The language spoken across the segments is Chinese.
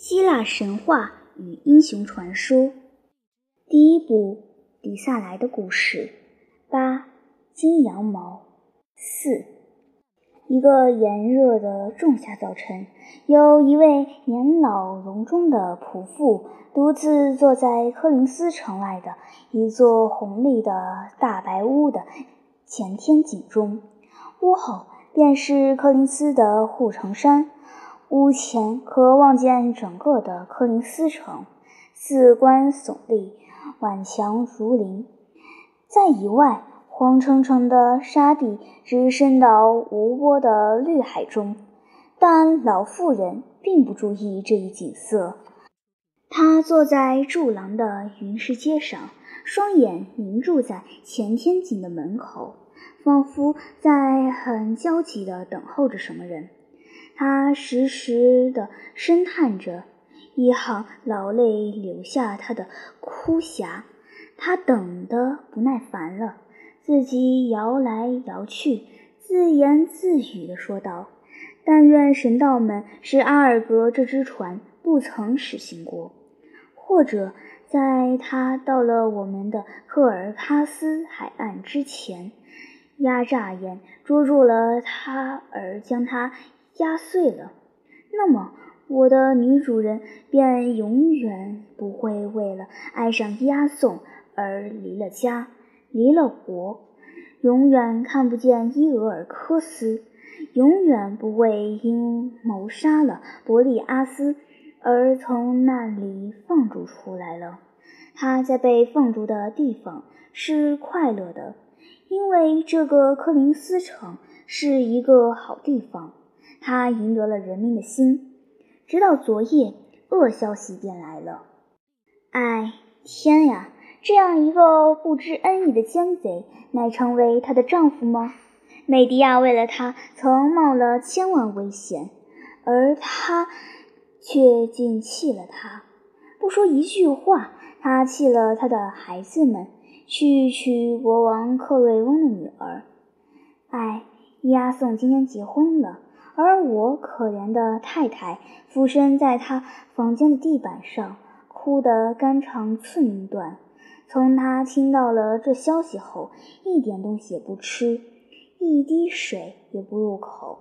希腊神话与英雄传说，第一部《迪萨莱的故事》八金羊毛四。一个炎热的仲夏早晨，有一位年老隆中的仆妇独自坐在柯林斯城外的一座红丽的大白屋的前天井中，屋后便是柯林斯的护城山。屋前可望见整个的柯林斯城，四关耸立，晚墙如林。在以外，黄澄澄的沙地直伸到无波的绿海中。但老妇人并不注意这一景色。她坐在柱廊的云石阶上，双眼凝注在前天井的门口，仿佛在很焦急地等候着什么人。他时时地深叹着，一行老泪流下他的哭匣。他等得不耐烦了，自己摇来摇去，自言自语地说道：“但愿神道们使阿尔格这只船不曾驶行过，或者在他到了我们的赫尔喀斯海岸之前，压榨眼捉住了他而将他。”压碎了，那么我的女主人便永远不会为了爱上押送而离了家，离了国，永远看不见伊俄尔科斯，永远不会因谋杀了伯利阿斯而从那里放逐出来了。他在被放逐的地方是快乐的，因为这个柯林斯城是一个好地方。他赢得了人民的心，直到昨夜，恶消息便来了。哎，天呀！这样一个不知恩义的奸贼，乃成为她的丈夫吗？美迪亚为了他曾冒了千万危险，而他却竟弃了他。不说一句话，他弃了他的孩子们，去娶国王克瑞翁的女儿。哎，押送今天结婚了。而我可怜的太太俯身在他房间的地板上，哭得肝肠寸断。从他听到了这消息后，一点东西也不吃，一滴水也不入口。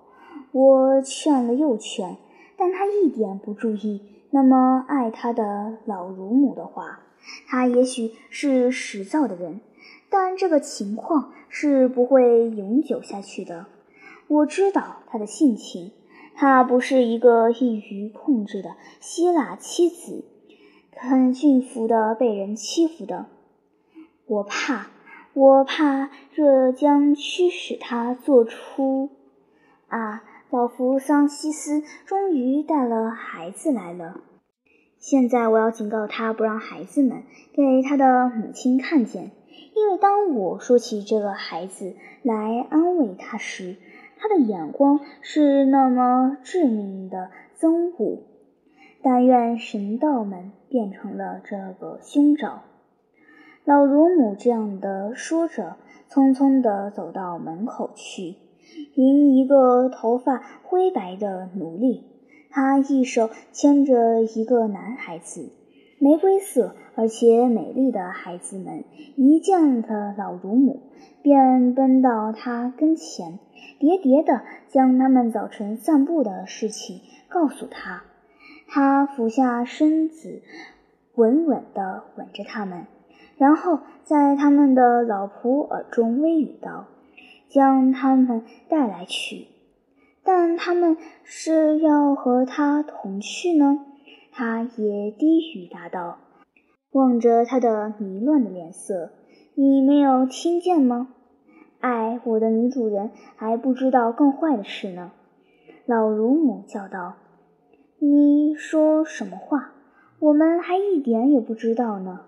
我劝了又劝，但他一点不注意那么爱他的老乳母的话。他也许是使造的人，但这个情况是不会永久下去的。我知道他的性情，他不是一个易于控制的希腊妻子，很驯服的被人欺负的。我怕，我怕这将驱使他做出……啊，老弗桑西斯终于带了孩子来了。现在我要警告他，不让孩子们给他的母亲看见，因为当我说起这个孩子来安慰他时，他的眼光是那么致命的憎恶，但愿神道们变成了这个凶兆。老乳母这样的说着，匆匆地走到门口去，迎一个头发灰白的奴隶，他一手牵着一个男孩子。玫瑰色而且美丽的孩子们一见了老乳母，便奔到他跟前，叠叠地将他们早晨散步的事情告诉他。他俯下身子，稳稳地吻着他们，然后在他们的老仆耳中微语道：“将他们带来去。”但他们是要和他同去呢？他也低语答道，望着他的迷乱的脸色：“你没有听见吗？哎，我的女主人还不知道更坏的事呢。”老乳母叫道：“你说什么话？我们还一点也不知道呢。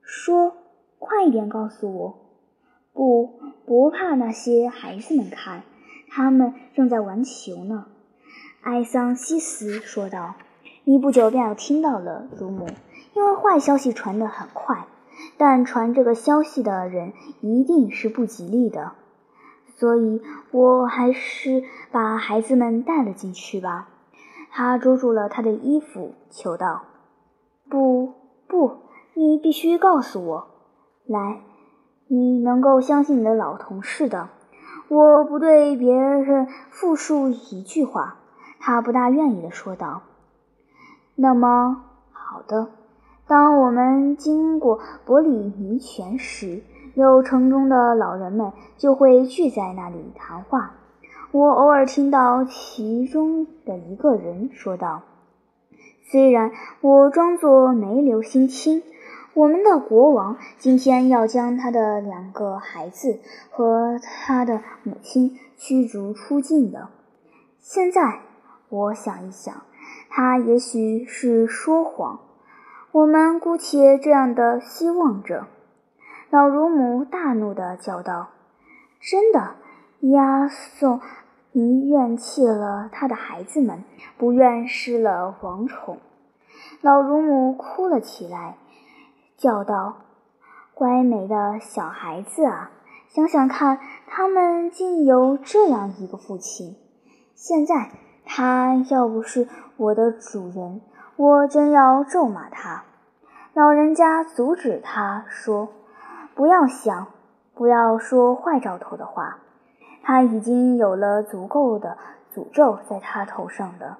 说，快一点告诉我。不，不怕那些孩子们看，他们正在玩球呢。”埃桑西斯说道。你不久便要听到了，祖母，因为坏消息传得很快，但传这个消息的人一定是不吉利的，所以我还是把孩子们带了进去吧。他捉住了他的衣服，求道：“不，不，你必须告诉我。来，你能够相信你的老同事的。我不对别人复述一句话。”他不大愿意的说道。“那么，好的。当我们经过伯里尼泉时，有城中的老人们就会聚在那里谈话。”我偶尔听到其中的一个人说道：“虽然我装作没留心听，我们的国王今天要将他的两个孩子和他的母亲驱逐出境的。现在我想一想，他也许是说谎。我们姑且这样的希望着。”老乳母大怒地叫道：“真的，押送！”宁愿弃了他的孩子们，不愿失了王宠。老乳母哭了起来，叫道：“乖美的小孩子啊，想想看，他们竟有这样一个父亲。现在他要不是我的主人，我真要咒骂他。”老人家阻止他说：“不要想，不要说坏兆头的话。”他已经有了足够的诅咒在他头上的。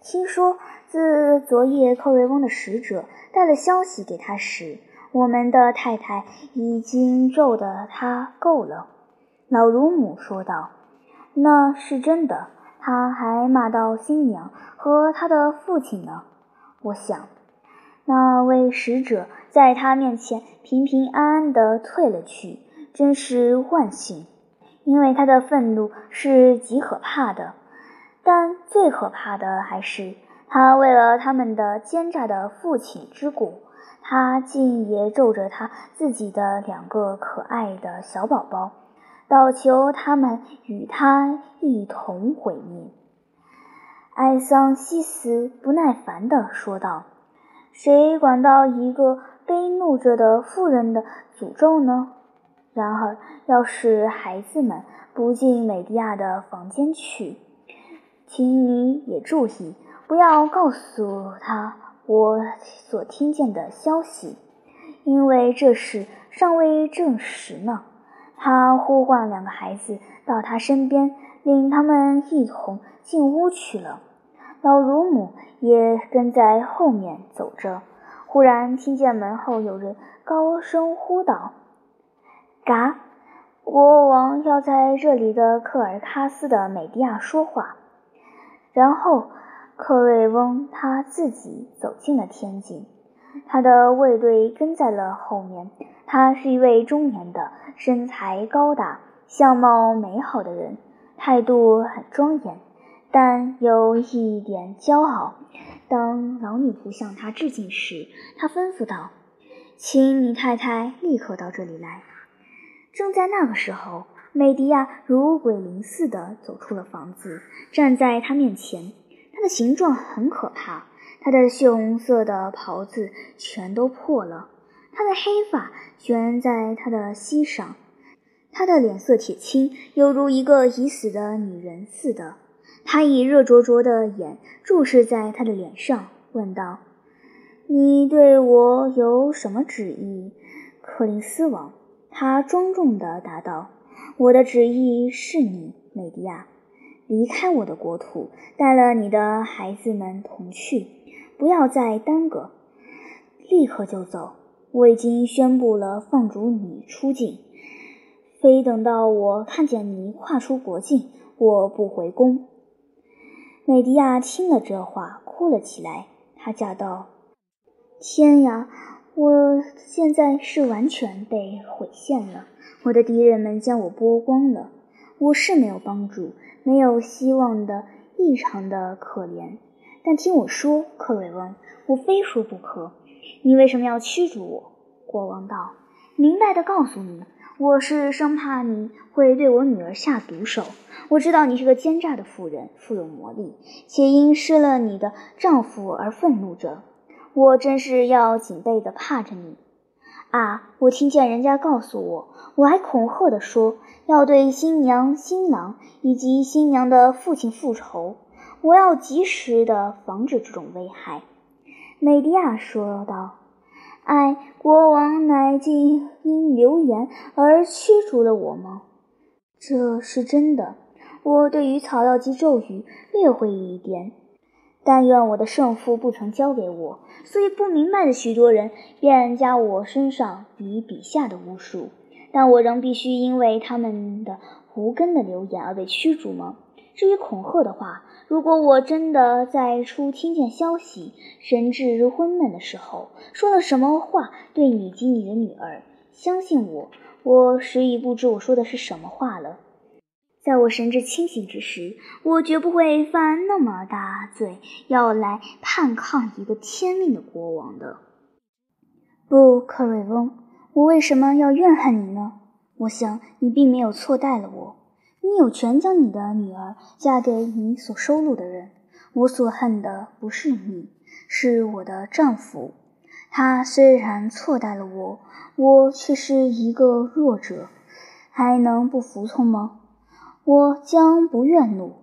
听说自昨夜克瑞翁的使者带了消息给他时，我们的太太已经咒得他够了。”老乳母说道。“那是真的。他还骂到新娘和他的父亲呢。我想，那位使者在他面前平平安安地退了去，真是万幸。”因为他的愤怒是极可怕的，但最可怕的还是他为了他们的奸诈的父亲之故，他竟也咒着他自己的两个可爱的小宝宝，倒求他们与他一同毁灭。艾桑西斯不耐烦地说道：“谁管到一个悲怒着的妇人的诅咒呢？”然而，要是孩子们不进美迪亚的房间去，请你也注意，不要告诉他我所听见的消息，因为这事尚未证实呢。他呼唤两个孩子到他身边，领他们一同进屋去了。老乳母也跟在后面走着。忽然听见门后有人高声呼道。嘎，国王要在这里的克尔喀斯的美迪亚说话。然后，克瑞翁他自己走进了天井，他的卫队跟在了后面。他是一位中年的、身材高大、相貌美好的人，态度很庄严，但有一点骄傲。当老女仆向他致敬时，他吩咐道：“请你太太立刻到这里来。”正在那个时候，美迪亚如鬼灵似的走出了房子，站在他面前。他的形状很可怕，他的血红色的袍子全都破了，他的黑发悬在他的膝上，他的脸色铁青，犹如一个已死的女人似的。他以热灼灼的眼注视在他的脸上，问道：“你对我有什么旨意，克林斯王？”他庄重地答道：“我的旨意是你，美迪亚，离开我的国土，带了你的孩子们同去，不要再耽搁，立刻就走。我已经宣布了放逐你出境，非等到我看见你跨出国境，我不回宫。”美迪亚听了这话，哭了起来。她叫道：“天呀！”我现在是完全被毁陷了，我的敌人们将我剥光了。我是没有帮助、没有希望的，异常的可怜。但听我说，克瑞翁，我非说不可。你为什么要驱逐我？国王道：“明白的告诉你，我是生怕你会对我女儿下毒手。我知道你是个奸诈的妇人，富有魔力，且因失了你的丈夫而愤怒着。”我真是要警备的怕着你，啊！我听见人家告诉我，我还恐吓的说要对新娘、新郎以及新娘的父亲复仇。我要及时的防止这种危害。”美迪亚说道。“哎，国王乃竟因流言而驱逐了我吗？”“这是真的。我对于草药及咒语略会一点。”但愿我的圣父不曾教给我，所以不明白的许多人便加我身上比笔下的巫术。但我仍必须因为他们的无根的流言而被驱逐吗？至于恐吓的话，如果我真的在初听见消息、神志昏闷的时候说了什么话对你及你的女儿，相信我，我实已不知我说的是什么话了。在我神志清醒之时，我绝不会犯那么大罪，要来叛抗一个天命的国王的。不，克瑞翁，我为什么要怨恨你呢？我想你并没有错待了我。你有权将你的女儿嫁给你所收录的人。我所恨的不是你，是我的丈夫。他虽然错待了我，我却是一个弱者，还能不服从吗？我将不怨怒，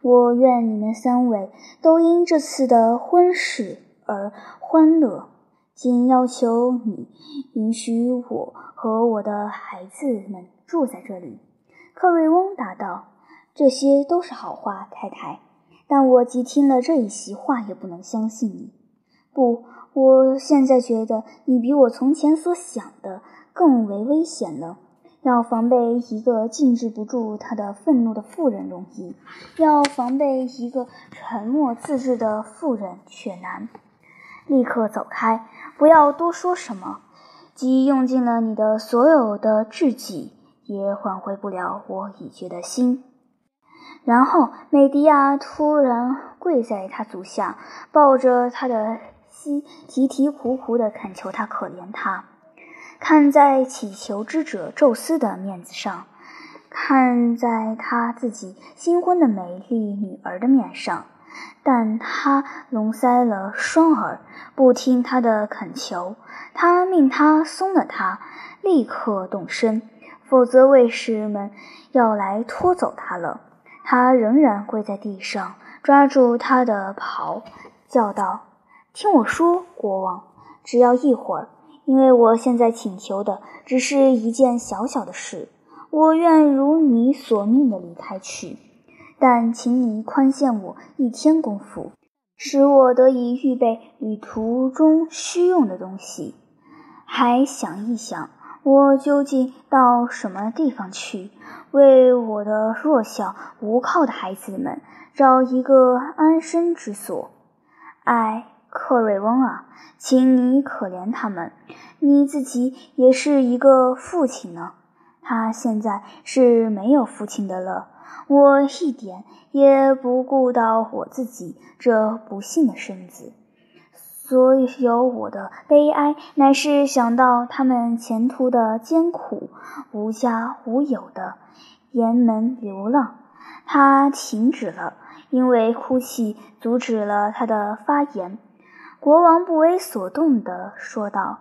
我愿你们三位都因这次的婚事而欢乐。仅要求你允许我和我的孩子们住在这里。”克瑞翁答道，“这些都是好话，太太。但我既听了这一席话，也不能相信你。不，我现在觉得你比我从前所想的更为危险了。”要防备一个禁止不住他的愤怒的妇人容易，要防备一个沉默自制的妇人却难。立刻走开，不要多说什么。即用尽了你的所有的智计，也挽回不了我已决的心。然后，美迪亚突然跪在他足下，抱着他的膝，啼啼哭哭地恳求他可怜他。看在祈求之者宙斯的面子上，看在他自己新婚的美丽女儿的面上，但他聋塞了双耳，不听他的恳求。他命他松了他，立刻动身，否则卫士们要来拖走他了。他仍然跪在地上，抓住他的袍，叫道：“听我说，国王，只要一会儿。”因为我现在请求的只是一件小小的事，我愿如你所命的离开去，但请你宽限我一天功夫，使我得以预备旅途中需用的东西。还想一想，我究竟到什么地方去，为我的弱小无靠的孩子们找一个安身之所？唉。克瑞翁啊，请你可怜他们，你自己也是一个父亲呢。他现在是没有父亲的了。我一点也不顾到我自己这不幸的身子，所有我的悲哀乃是想到他们前途的艰苦，无家无有的沿门流浪。他停止了，因为哭泣阻止了他的发言。国王不为所动地说道：“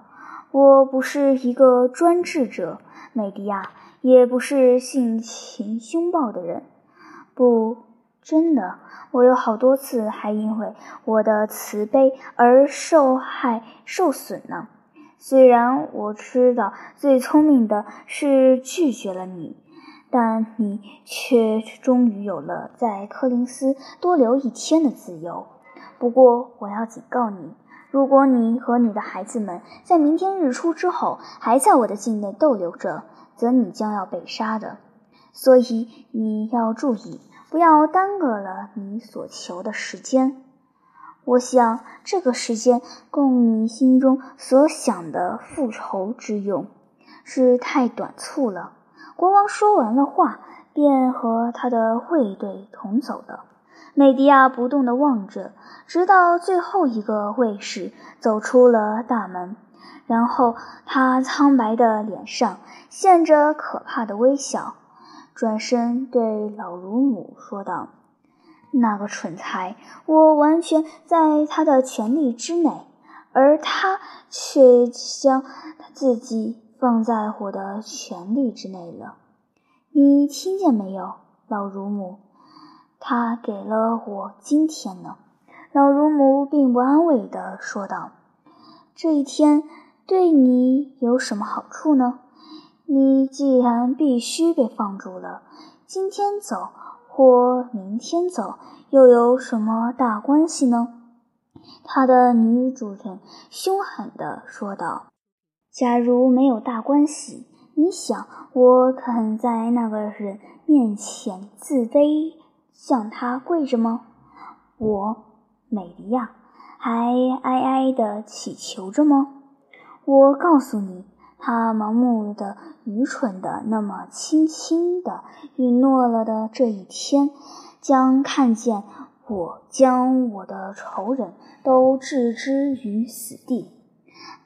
我不是一个专制者，美迪亚，也不是性情凶暴的人。不，真的，我有好多次还因为我的慈悲而受害受损呢。虽然我知道最聪明的是拒绝了你，但你却终于有了在柯林斯多留一天的自由。”不过，我要警告你，如果你和你的孩子们在明天日出之后还在我的境内逗留着，则你将要被杀的。所以你要注意，不要耽搁了你所求的时间。我想，这个时间供你心中所想的复仇之用，是太短促了。国王说完了话，便和他的卫队同走了。美迪亚不动地望着，直到最后一个卫士走出了大门，然后他苍白的脸上现着可怕的微笑，转身对老乳母说道：“那个蠢材，我完全在他的权力之内，而他却将他自己放在我的权力之内了。你听见没有，老乳母？”他给了我今天呢。”老乳母并不安慰地说道：“这一天对你有什么好处呢？你既然必须被放逐了，今天走或明天走又有什么大关系呢？”他的女主人凶狠地说道：“假如没有大关系，你想我肯在那个人面前自卑，向他跪着吗？我。”美迪亚还哀哀地祈求着吗？我告诉你，他盲目的、愚蠢的，那么轻轻地允诺了的这一天，将看见我将我的仇人都置之于死地。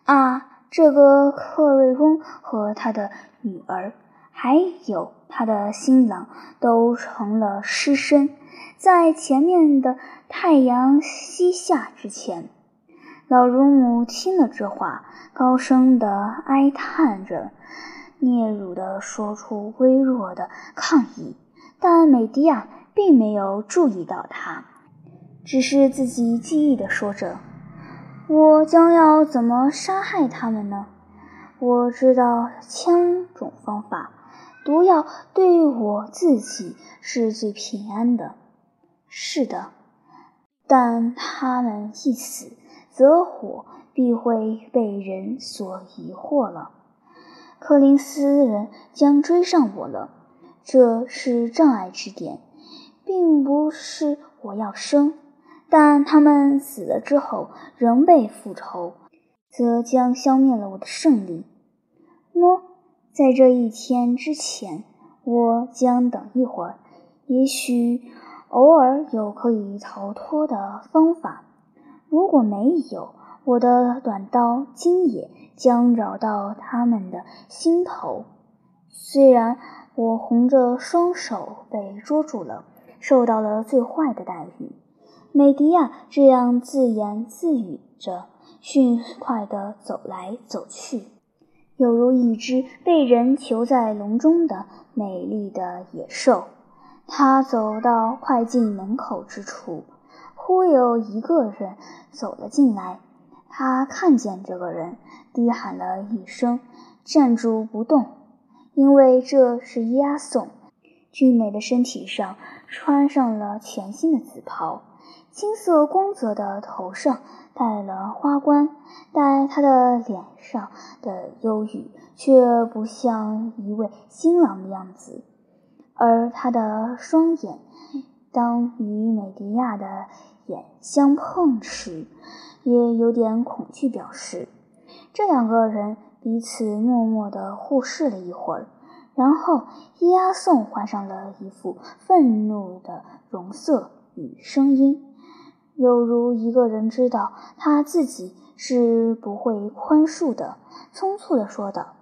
啊，这个克瑞翁和他的女儿，还有他的新郎，都成了尸身。在前面的太阳西下之前，老乳母听了这话，高声的哀叹着，嗫嚅的说出微弱的抗议。但美迪亚并没有注意到他，只是自己记忆的说着：“我将要怎么杀害他们呢？我知道千种方法，毒药对我自己是最平安的。”是的，但他们一死，则火必会被人所疑惑了。柯林斯人将追上我了，这是障碍之点，并不是我要生。但他们死了之后，仍被复仇，则将消灭了我的胜利。喏，在这一天之前，我将等一会儿，也许。偶尔有可以逃脱的方法，如果没有，我的短刀今夜将绕到他们的心头。虽然我红着双手被捉住了，受到了最坏的待遇，美迪亚这样自言自语着，迅快地走来走去，犹如一只被人囚在笼中的美丽的野兽。他走到快进门口之处，忽有一个人走了进来。他看见这个人，低喊了一声，站住不动，因为这是押送。俊美的身体上穿上了全新的紫袍，金色光泽的头上戴了花冠，但他的脸上的忧郁却不像一位新郎的样子。而他的双眼，当与美迪亚的眼相碰时，也有点恐惧表示。这两个人彼此默默地互视了一会儿，然后伊阿宋换上了一副愤怒的容色与声音，犹如一个人知道他自己是不会宽恕的，匆促地说道：“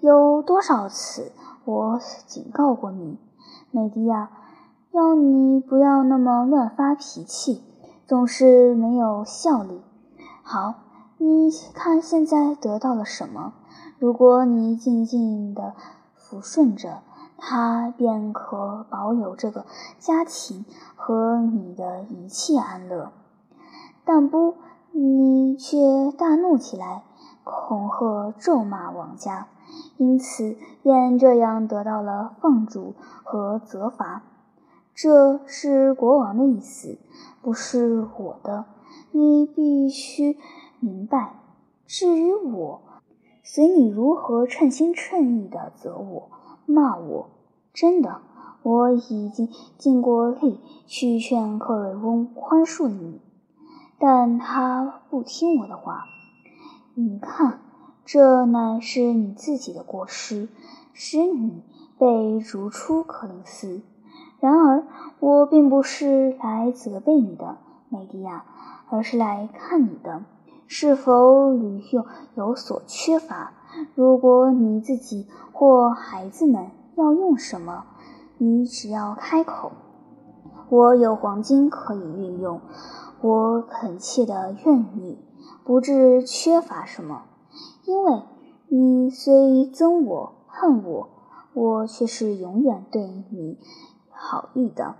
有多少次我警告过你？”美迪亚，要你不要那么乱发脾气，总是没有效力。好，你看现在得到了什么？如果你静静的抚顺着他，便可保有这个家庭和你的一切安乐。但不，你却大怒起来，恐吓咒骂王家。因此，便这样得到了放逐和责罚。这是国王的意思，不是我的。你必须明白。至于我，随你如何称心称意地责我、骂我。真的，我已经尽过力去劝克瑞翁宽恕你，但他不听我的话。你看。这乃是你自己的过失，使你被逐出柯林斯。然而，我并不是来责备你的，美迪亚，而是来看你的是否旅用有所缺乏。如果你自己或孩子们要用什么，你只要开口，我有黄金可以运用。我恳切的愿你不致缺乏什么。因为你虽憎我、恨我，我却是永远对你好意的。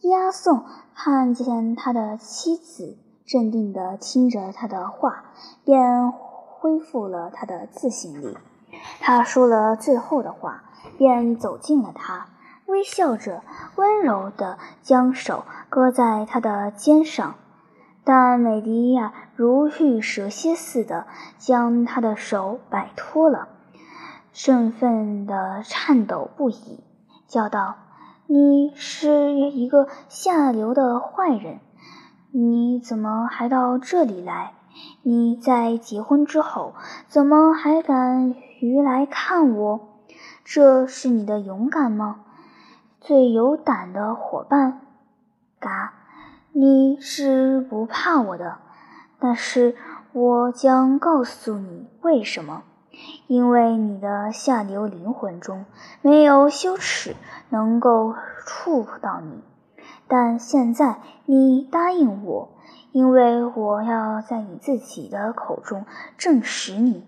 伊阿宋看见他的妻子镇定地听着他的话，便恢复了他的自信力。他说了最后的话，便走近了他，微笑着，温柔地将手搁在他的肩上。但美迪亚如遇蛇蝎似的将他的手摆脱了，振奋地颤抖不已，叫道：“你是一个下流的坏人！你怎么还到这里来？你在结婚之后，怎么还敢于来看我？这是你的勇敢吗？最有胆的伙伴，嘎！”你是不怕我的，但是我将告诉你为什么。因为你的下流灵魂中没有羞耻能够触到你。但现在你答应我，因为我要在你自己的口中证实你。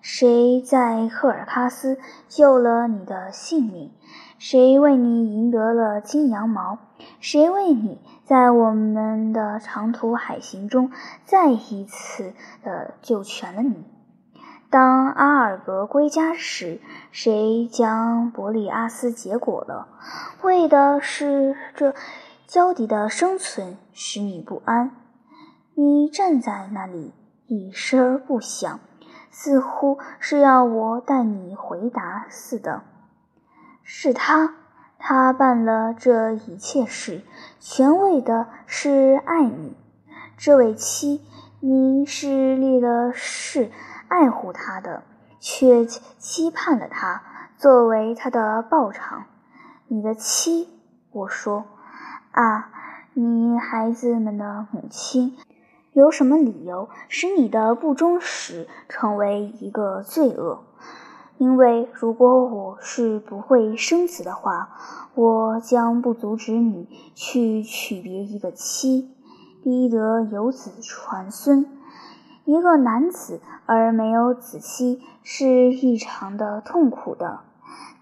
谁在赫尔喀斯救了你的性命？谁为你赢得了金羊毛？谁为你在我们的长途海行中再一次的救全了你？当阿尔格归家时，谁将伯利阿斯结果了？为的是这焦迪的生存，使你不安。你站在那里，一声不响，似乎是要我带你回答似的。是他，他办了这一切事，全为的是爱你，这位妻。你是立了誓爱护他的，却期盼了他作为他的报偿。你的妻，我说，啊，你孩子们的母亲，有什么理由使你的不忠实成为一个罪恶？因为如果我是不会生子的话，我将不阻止你去娶别一个妻，逼得有子传孙。一个男子而没有子妻是异常的痛苦的，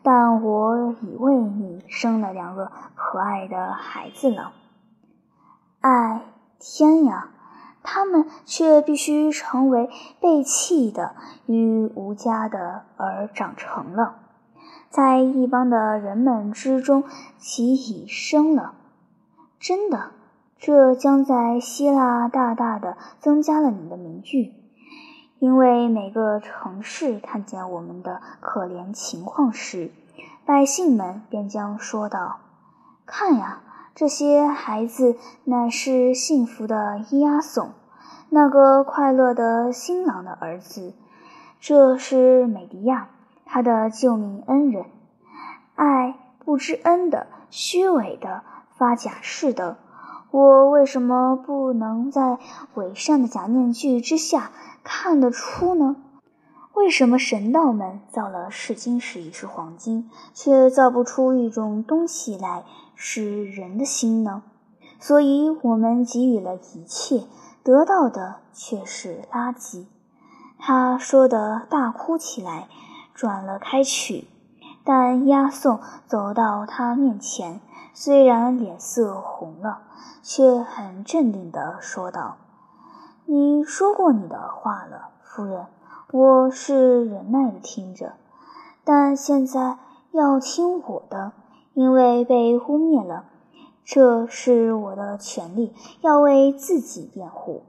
但我已为你生了两个可爱的孩子了。哎，天呀！他们却必须成为被弃的与无家的而长成了，在一帮的人们之中，其已生了。真的，这将在希腊大大的增加了你的名誉，因为每个城市看见我们的可怜情况时，百姓们便将说道：“看呀！”这些孩子乃是幸福的伊阿宋，那个快乐的新郎的儿子。这是美迪亚，他的救命恩人。爱不知恩的，虚伪的，发假誓的。我为什么不能在伪善的假面具之下看得出呢？为什么神道们造了试金石一是黄金，却造不出一种东西来？是人的心呢，所以我们给予了一切，得到的却是垃圾。他说的大哭起来，转了开去。但押送走到他面前，虽然脸色红了，却很镇定地说道：“你说过你的话了，夫人，我是忍耐地听着，但现在要听我的。”因为被污蔑了，这是我的权利，要为自己辩护。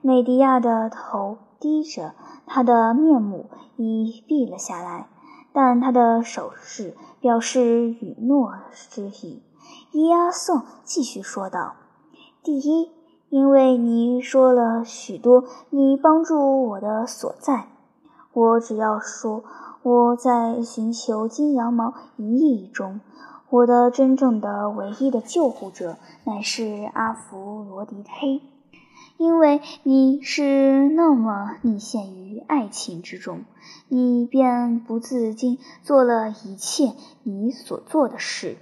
美迪亚的头低着，她的面目已闭了下来，但她的手势表示允诺之意。伊阿宋继续说道：“第一，因为你说了许多你帮助我的所在，我只要说我在寻求金羊毛一役中。”我的真正的唯一的救护者乃是阿弗罗狄忒，因为你是那么溺陷于爱情之中，你便不自禁做了一切你所做的事，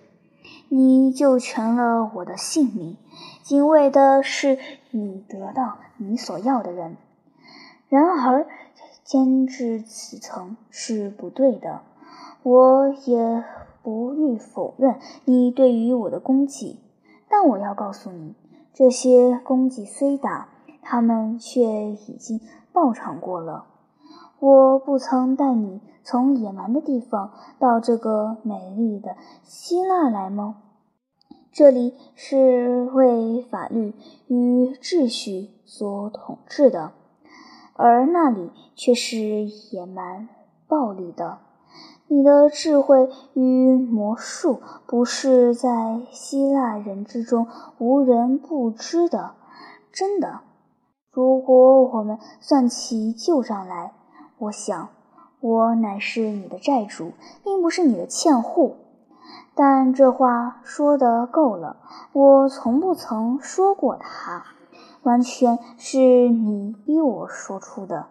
你救全了我的性命，仅为的是你得到你所要的人。然而，坚持此层是不对的，我也。不欲否认你对于我的功绩，但我要告诉你，这些功绩虽大，他们却已经报偿过了。我不曾带你从野蛮的地方到这个美丽的希腊来吗？这里是为法律与秩序所统治的，而那里却是野蛮暴力的。你的智慧与魔术不是在希腊人之中无人不知的，真的。如果我们算起旧账来，我想我乃是你的债主，并不是你的欠户。但这话说的够了，我从不曾说过他，完全是你逼我说出的。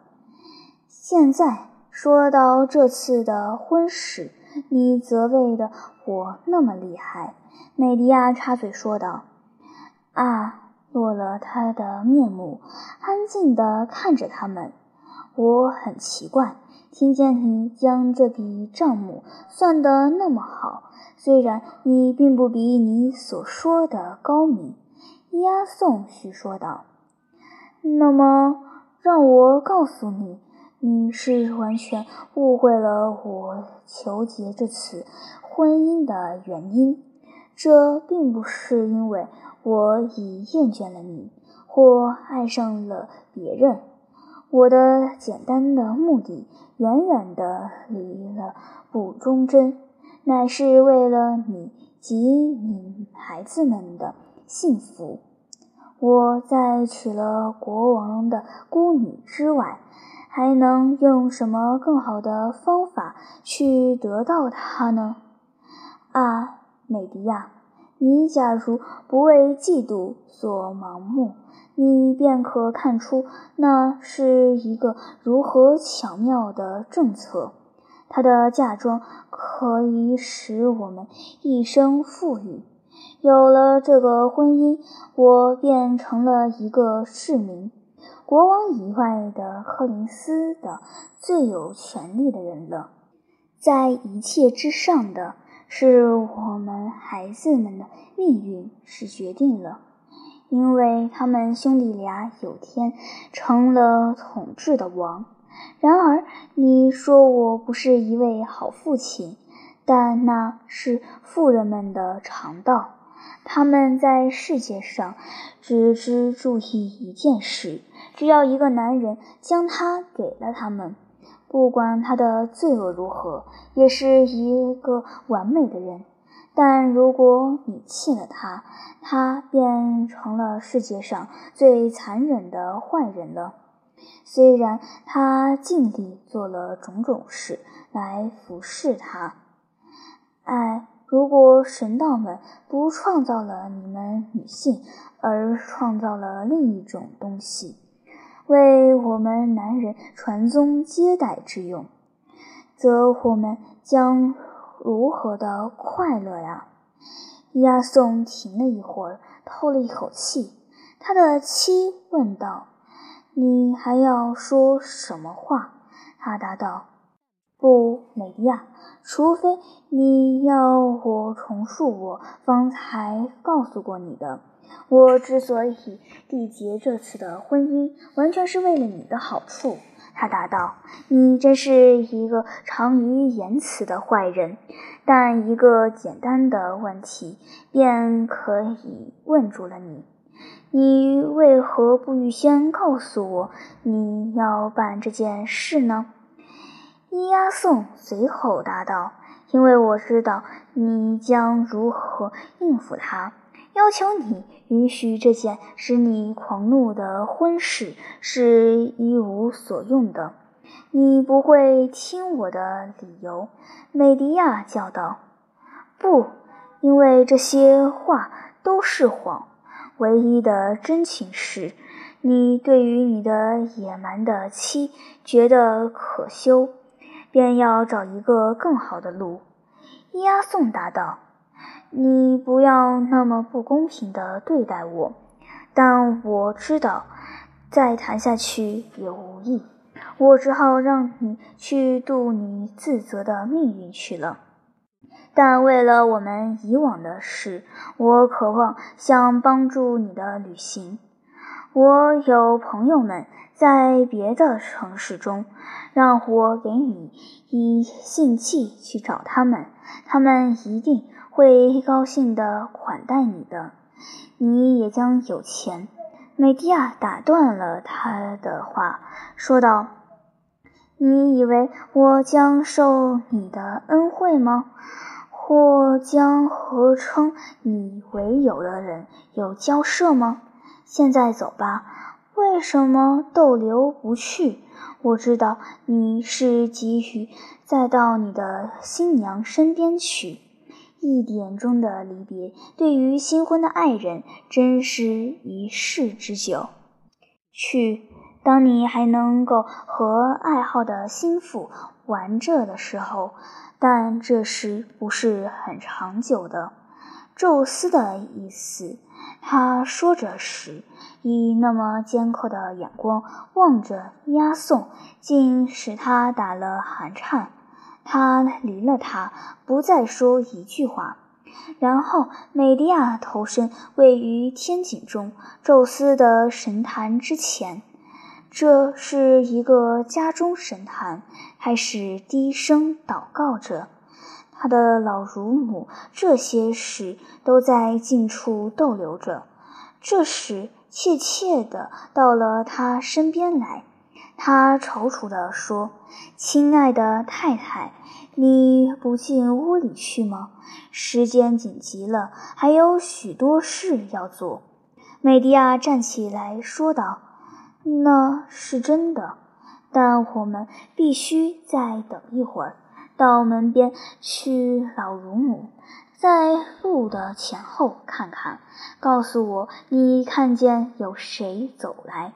现在说到这次的婚事，你责备的我那么厉害。美迪亚插嘴说道：“啊，落了他的面目，安静地看着他们。我很奇怪，听见你将这笔账目算得那么好。”虽然你并不比你所说的高明，押送许说道。那么，让我告诉你，你是完全误会了我求结这次婚姻的原因。这并不是因为我已厌倦了你，或爱上了别人。我的简单的目的，远远的离了不忠贞。乃是为了你及你孩子们的幸福。我在娶了国王的孤女之外，还能用什么更好的方法去得到她呢？啊，美迪亚，你假如不为嫉妒所盲目，你便可看出那是一个如何巧妙的政策。她的嫁妆可以使我们一生富裕。有了这个婚姻，我便成了一个市民，国王以外的柯林斯的最有权力的人了。在一切之上的是我们孩子们的命运是决定了，因为他们兄弟俩有天成了统治的王。然而，你说我不是一位好父亲，但那是富人们的常道。他们在世界上只知注意一件事：只要一个男人将他给了他们，不管他的罪恶如何，也是一个完美的人。但如果你弃了他，他便成了世界上最残忍的坏人了。虽然他尽力做了种种事来服侍他，哎，如果神道们不创造了你们女性，而创造了另一种东西，为我们男人传宗接代之用，则我们将如何的快乐呀？押送停了一会儿，透了一口气，他的妻问道。你还要说什么话？他答道：“不，美迪亚，除非你要我重述我方才告诉过你的。我之所以缔结这次的婚姻，完全是为了你的好处。”他答道：“你真是一个长于言辞的坏人，但一个简单的问题便可以问住了你。”你为何不预先告诉我你要办这件事呢？伊阿宋随口答道：“因为我知道你将如何应付他。要求你允许这件使你狂怒的婚事是一无所用的。你不会听我的理由。”美迪亚叫道：“不，因为这些话都是谎。”唯一的真情是，你对于你的野蛮的妻觉得可羞，便要找一个更好的路。伊阿宋答道：“你不要那么不公平地对待我，但我知道再谈下去也无益，我只好让你去度你自责的命运去了。”但为了我们以往的事，我渴望想帮助你的旅行。我有朋友们在别的城市中，让我给你以信寄去找他们，他们一定会高兴的款待你的，你也将有钱。美迪亚打断了他的话，说道：“你以为我将受你的恩惠吗？或将和称你为友的人有交涉吗？”现在走吧，为什么逗留不去？我知道你是急于再到你的新娘身边去。一点钟的离别，对于新婚的爱人，真是一世之久。去，当你还能够和爱好的心腹玩着的时候，但这时不是很长久的。宙斯的意思。他说着时，以那么尖刻的眼光望着押送，竟使他打了寒颤。他离了他，不再说一句话。然后，美迪亚投身位于天井中宙斯的神坛之前。这是一个家中神坛，开始低声祷告着。他的老乳母这些时都在近处逗留着。这时，怯怯地到了他身边来。他踌躇地说：“亲爱的太太，你不进屋里去吗？时间紧急了，还有许多事要做。”美迪亚站起来说道：“那是真的，但我们必须再等一会儿。”到门边去，老乳母，在路的前后看看，告诉我你看见有谁走来。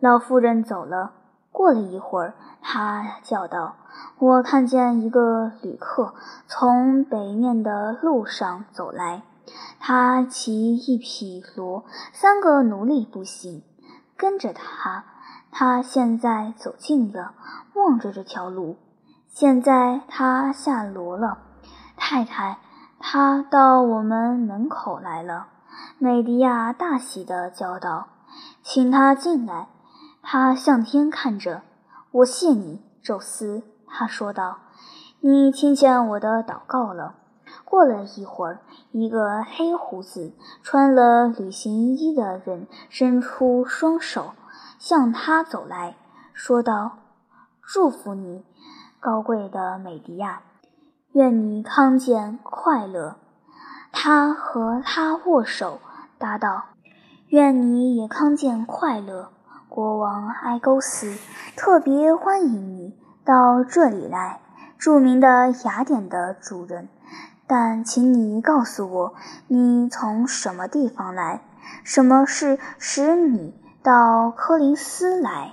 老妇人走了。过了一会儿，她叫道：“我看见一个旅客从北面的路上走来，他骑一匹骡，三个奴隶步行跟着他。他现在走近了，望着这条路。”现在他下骡了，太太，他到我们门口来了。美迪亚大喜地叫道：“请他进来。”他向天看着，我谢你，宙斯。他说道：“你听见我的祷告了。”过了一会儿，一个黑胡子、穿了旅行衣的人伸出双手向他走来说道：“祝福你。”高贵的美迪亚，愿你康健快乐。他和他握手，答道：“愿你也康健快乐。”国王埃勾斯特别欢迎你到这里来，著名的雅典的主人。但请你告诉我，你从什么地方来？什么事使你到柯林斯来？